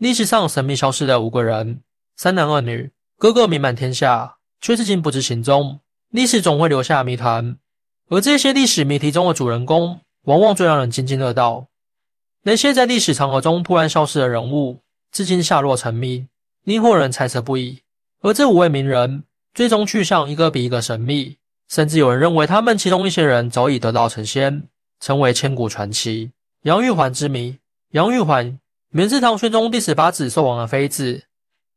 历史上神秘消失的五个人，三男二女，个个名满天下，却至今不知行踪。历史总会留下谜团，而这些历史谜题中的主人公，往往最让人津津乐道。那些在历史长河中突然消失的人物，至今下落成谜，令后人猜测不已。而这五位名人，最终去向一个比一个神秘，甚至有人认为他们其中一些人早已得道成仙，成为千古传奇。杨玉环之谜，杨玉环原是唐玄宗第十八子寿王的妃子，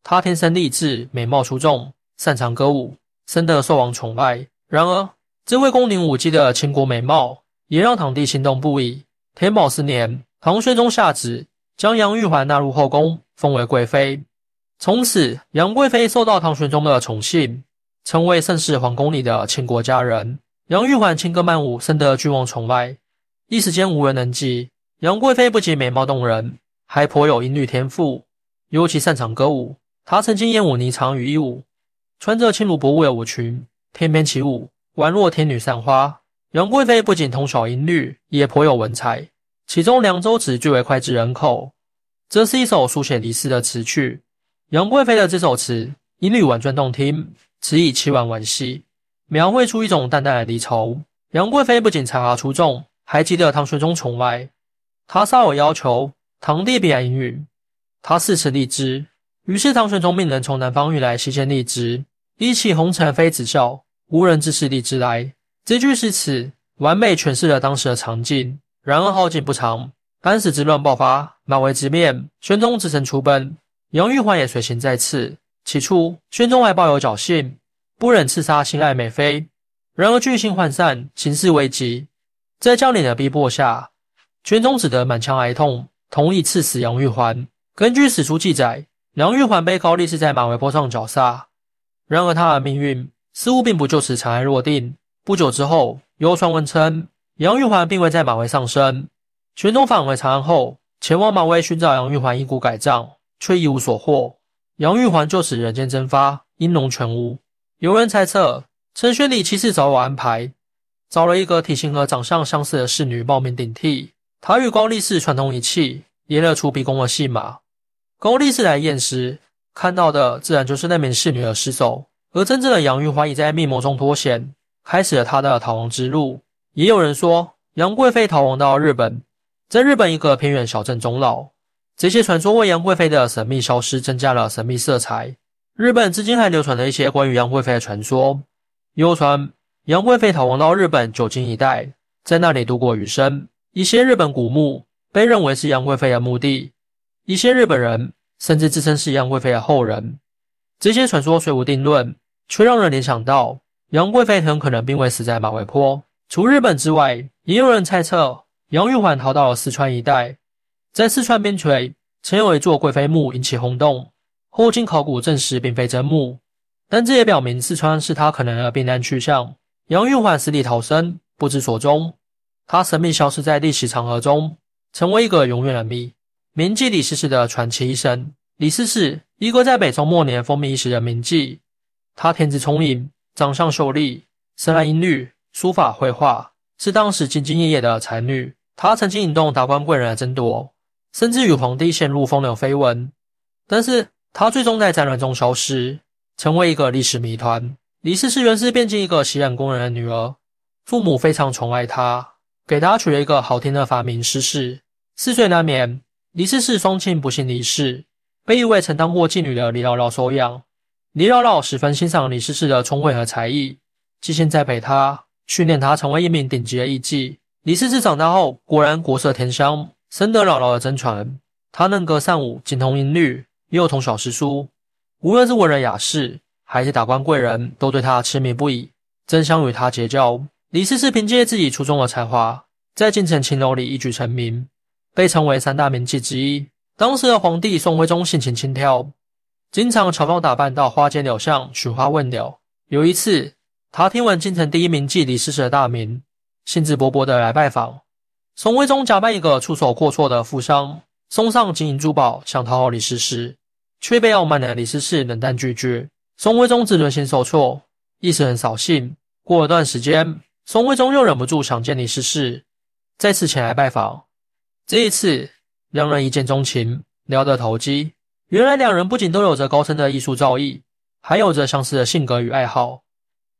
她天生丽质，美貌出众，擅长歌舞。深得寿王宠爱。然而，这位宫廷舞姬的倾国美貌也让堂弟心动不已。天宝四年，唐玄宗下旨将杨玉环纳入后宫，封为贵妃。从此，杨贵妃受到唐玄宗的宠幸，成为盛世皇宫里的倾国佳人。杨玉环轻歌曼舞，深得君王宠爱，一时间无人能及。杨贵妃不仅美貌动人，还颇有音律天赋，尤其擅长歌舞。她曾经演舞霓裳羽衣舞。穿着轻如薄雾的舞裙，翩翩起舞，宛若天女散花。杨贵妃不仅通晓音律，也颇有文采。其中《凉州词》最为脍炙人口，这是一首书写离诗的词曲。杨贵妃的这首词音律婉转动听，词意凄婉惋惜，描绘出一种淡淡的离愁。杨贵妃不仅才华出众，还记得唐玄宗宠爱。她稍有要求，堂弟必然应允。他四次荔枝，于是唐玄宗命人从南方运来新鲜荔枝。一骑红尘妃子笑，无人知是荔枝来。这句诗词完美诠释了当时的场景。然而好景不长，安史之乱爆发，马嵬之变，玄宗只身出奔，杨玉环也随行在此。起初，玄宗还抱有侥幸，不忍刺杀心爱美妃。然而军心涣散，形势危急，在将领的逼迫下，玄宗只得满腔哀痛，同意赐死杨玉环。根据史书记载，杨玉环被高力士在马嵬坡上绞杀。然而，他的命运似乎并不就此尘埃落定。不久之后，有传闻称杨玉环并未在马嵬上升。玄宗返回长安后，前往马嵬寻找杨玉环遗骨改葬，却一无所获。杨玉环就此人间蒸发，音容全无。有人猜测，陈玄礼其实早有安排，找了一个体型和长相相似的侍女冒名顶替。他与高力士串通一气，演了出逼宫的戏码。高力士来验尸。看到的自然就是那名侍女的尸首，而真正的杨玉环已在密谋中脱险，开始了她的逃亡之路。也有人说，杨贵妃逃亡到日本，在日本一个偏远小镇终老。这些传说为杨贵妃的神秘消失增加了神秘色彩。日本至今还流传着一些关于杨贵妃的传说，有传杨贵妃逃亡到日本九津一带，在那里度过余生。一些日本古墓被认为是杨贵妃的墓地，一些日本人。甚至自称是杨贵妃的后人，这些传说虽无定论，却让人联想到杨贵妃很可能并未死在马嵬坡。除日本之外，也有人猜测杨玉环逃到了四川一带，在四川边陲曾有一座贵妃墓引起轰动，后经考古证实并非真墓，但这也表明四川是她可能的避难去向。杨玉环死里逃生，不知所踪，她神秘消失在历史长河中，成为一个永远的谜。铭记李师师的传奇一生。李师师，一个在北宋末年风靡一时的名妓。她天资聪颖，长相秀丽，深谙音律、书法、绘画，是当时兢兢业业的才女。她曾经引动达官贵人的争夺，甚至与皇帝陷入风流绯闻。但是她最终在战乱中消失，成为一个历史谜团。李师师原是汴京一个洗染工人的女儿，父母非常宠爱她，给她取了一个好听的法名“师师”。四岁那年。李师师双亲不幸离世，被一位曾当过妓女的李姥姥收养。李姥姥十分欣赏李师师的聪慧和才艺，寄心栽培他，训练他成为一名顶级的艺妓。李师师长大后，果然国色天香，深得姥姥的真传。他能歌善舞，精通音律，又通晓诗书。无论是文人雅士，还是达官贵人，都对他痴迷不已，争相与他结交。李师师凭借自己出众的才华，在京城青楼里一举成名。被称为三大名妓之一。当时的皇帝宋徽宗性情轻佻，经常乔装打扮到花间柳巷寻花问柳。有一次，他听闻京城第一名妓李师师的大名，兴致勃勃地来拜访。宋徽宗假扮一个出手阔绰的富商，送上金银珠宝，想讨好李师师，却被傲慢的李师师冷淡拒绝。宋徽宗自尊心受挫，一时很扫兴。过了段时间，宋徽宗又忍不住想见李师师，再次前来拜访。这一次，两人一见钟情，聊得投机。原来两人不仅都有着高深的艺术造诣，还有着相似的性格与爱好。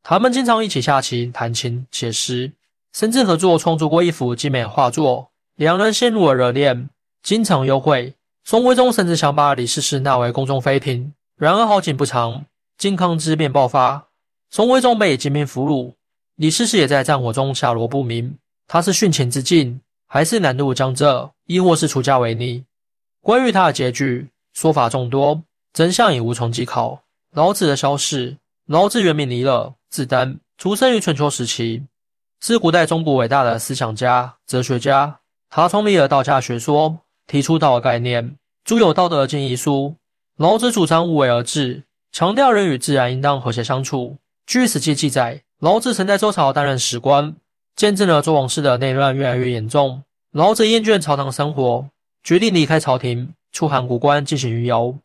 他们经常一起下棋、弹琴、写诗，甚至合作创作过一幅精美画作。两人陷入了热恋，经常幽会。宋徽宗甚至想把李师师纳为宫中妃嫔。然而好景不长，靖康之变爆发，宋徽宗被金兵俘虏，李师师也在战火中下落不明。他是殉情之境，还是南渡江浙，亦或是出家为尼？关于他的结局，说法众多，真相已无从稽考。老子的消逝，老子原名尼勒，字丹，出生于春秋时期，是古代中国伟大的思想家、哲学家。他创立了道家学说，提出道的概念，著有《道德经》一书。老子主张无为而治，强调人与自然应当和谐相处。据《史记》记载，老子曾在周朝担任史官，见证了周王室的内乱越来越严重。老子厌倦朝堂生活，决定离开朝廷，出函谷关进行云游。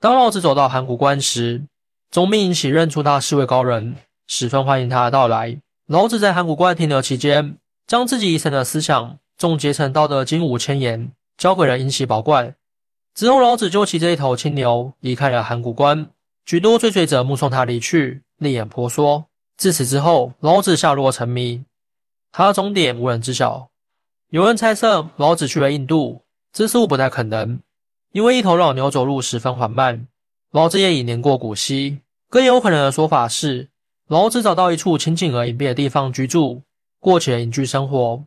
当老子走到函谷关时，宗民引起认出他是位高人，十分欢迎他的到来。老子在函谷关停留期间，将自己一生的思想总结成《道德经》五千言，交给了尹喜宝冠。之后，老子就骑着一头青牛离开了函谷关，许多追随者目送他离去，泪眼婆娑。自此之后，老子下落成谜，他的终点无人知晓。有人猜测老子去了印度，这似乎不太可能，因为一头老牛走路十分缓慢。老子也已年过古稀。更有可能的说法是，老子找到一处清静而隐蔽的地方居住，过起了隐居生活。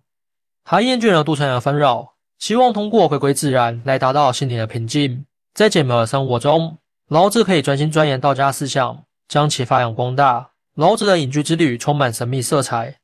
他厌倦了都城的纷扰。希望通过回归自然来达到心灵的平静。在简朴的生活中，老子可以专心钻研道家思想，将其发扬光大。老子的隐居之旅充满神秘色彩，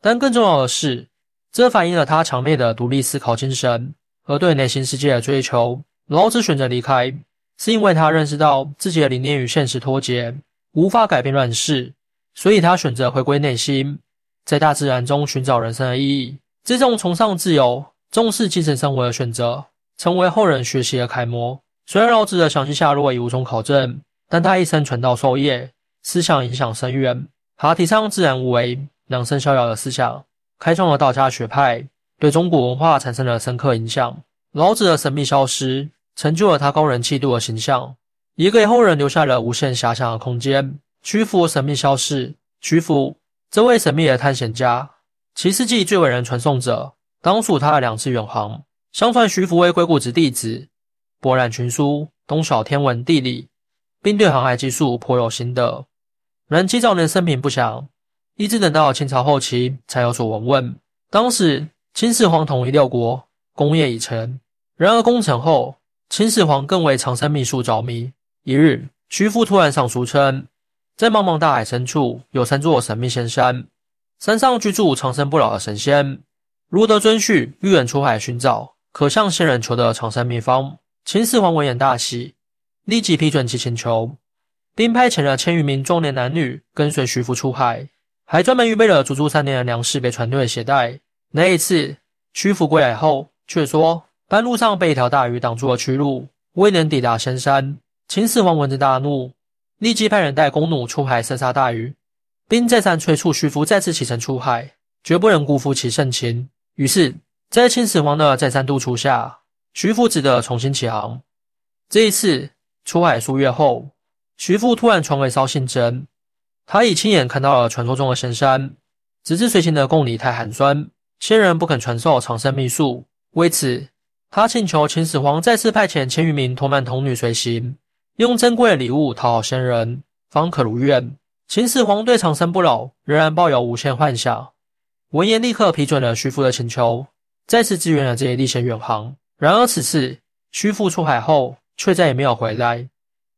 但更重要的是，这反映了他强烈的独立思考精神和对内心世界的追求。老子选择离开，是因为他认识到自己的理念与现实脱节，无法改变乱世，所以他选择回归内心，在大自然中寻找人生的意义。这种崇尚自由。重视精神生活的选择，成为后人学习的楷模。虽然老子的详细下落已无从考证，但他一生传道授业，思想影响深远。他提倡自然无为、养生逍遥的思想，开创了道家学派，对中国文化产生了深刻影响。老子的神秘消失，成就了他高人气度的形象，也给后人留下了无限遐想的空间。屈服神秘消逝，屈服这位神秘的探险家，其世纪最伟人传颂者。当属他的两次远航。相传徐福为鬼谷子弟子，博览群书，通晓天文地理，并对航海技术颇有心得。然其早年生平不详，一直等到清朝后期才有所闻问。当时秦始皇统一六国，功业已成。然而攻城后，秦始皇更为长生秘术着迷。一日，徐福突然上书称，在茫茫大海深处有三座神秘仙山，山上居住长生不老的神仙。如得遵序，欲远出海寻找，可向仙人求得长生秘方。秦始皇闻言大喜，立即批准其请求，并派遣了千余名壮年男女跟随徐福出海，还专门预备了足足三年的粮食给船队携带。那一次，徐福归来后却说，半路上被一条大鱼挡住了去路，未能抵达仙山。秦始皇闻之大怒，立即派人带弓弩出海射杀大鱼，并再三催促徐福再次启程出海，绝不能辜负其盛情。于是，在秦始皇的再三督促下，徐福只得重新起航。这一次出海数月后，徐福突然传回捎信真，他已亲眼看到了传说中的仙山，只是随行的贡礼太寒酸，仙人不肯传授长生秘术。为此，他请求秦始皇再次派遣千余名童男童女随行，用珍贵的礼物讨好仙人，方可如愿。秦始皇对长生不老仍然抱有无限幻想。闻言，立刻批准了徐福的请求，再次支援了这一历险远航。然而，此次徐福出海后，却再也没有回来。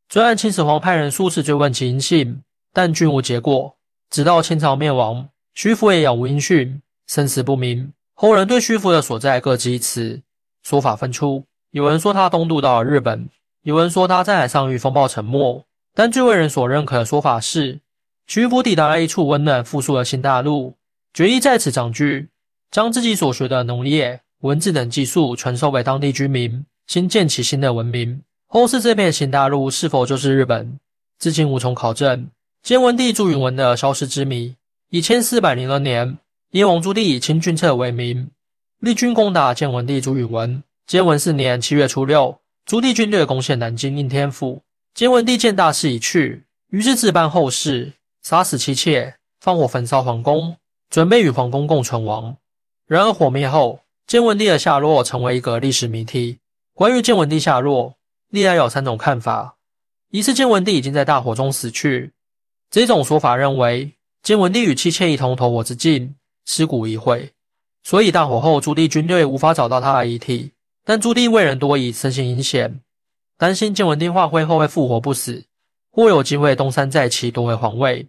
虽然秦始皇派人数次追问其音信，但均无结果。直到清朝灭亡，徐福也杳无音讯，生死不明。后人对徐福的所在各执一词，说法纷出。有人说他东渡到了日本，有人说他在海上遇风暴沉没。但最为人所认可的说法是，徐福抵达了一处温暖富庶的新大陆。决意在此长居，将自己所学的农业、文字等技术传授给当地居民，新建起新的文明。后世这片新大陆是否就是日本，至今无从考证。建文帝朱允文的消失之谜，以千四百零二年燕王朱棣以清君侧为名，立军攻打建文帝朱允文。建文四年七月初六，朱棣军队攻陷南京应天府，建文帝见大势已去，于是自办后事，杀死妻妾，放火焚烧皇宫，准备与皇宫共存亡。然而火灭后，建文帝的下落成为一个历史谜题。关于建文帝下落，历来有三种看法：一是建文帝已经在大火中死去，这种说法认为建文帝与妻妾一同投火自尽，尸骨已毁，所以大火后朱棣军队无法找到他的遗体。但朱棣为人多疑，身心阴险，担心建文帝化灰后会复活不死，或有机会东山再起夺回皇位，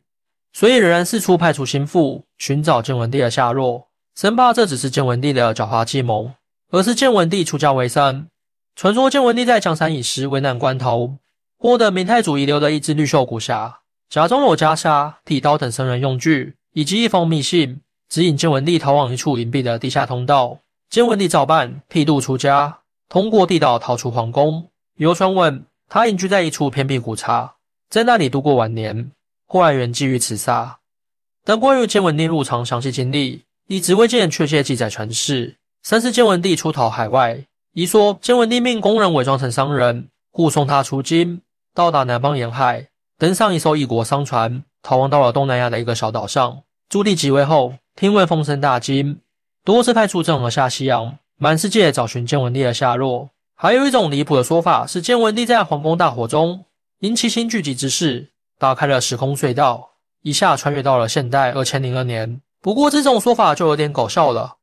所以仍然四处派出心腹寻找建文帝的下落，生怕这只是建文帝的狡猾计谋，而是建文帝出家为僧。传说建文帝在江山已失、危难关头，获得明太祖遗留的一只绿袖骨匣，匣中有袈裟、剃刀等僧人用具，以及一封密信，指引建文帝逃往一处隐蔽的地下通道。建文帝照办，剃度出家，通过地道逃出皇宫。有传闻他隐居在一处偏僻古刹，在那里度过晚年，后来圆寂于此刹。但关于建文帝入藏详细经历，一直未见确切记载传世。三是建文帝出逃海外，一说建文帝命工人伪装成商人，护送他出京，到达南方沿海，登上一艘异国商船，逃亡到了东南亚的一个小岛上。朱棣即位后，听闻风声大惊。多次派出郑和下西洋，满世界找寻建文帝的下落。还有一种离谱的说法是，建文帝在皇宫大火中因七星聚集之势，打开了时空隧道，一下穿越到了现代二千零二年。不过这种说法就有点搞笑了，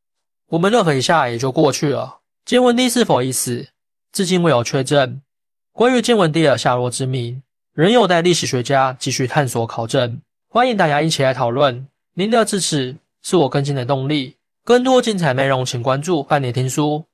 我们乐呵一下也就过去了。建文帝是否已死，至今未有确证。关于建文帝的下落之谜，仍有待历史学家继续探索考证。欢迎大家一起来讨论，您的支持是我更新的动力。更多精彩内容，请关注半年听书。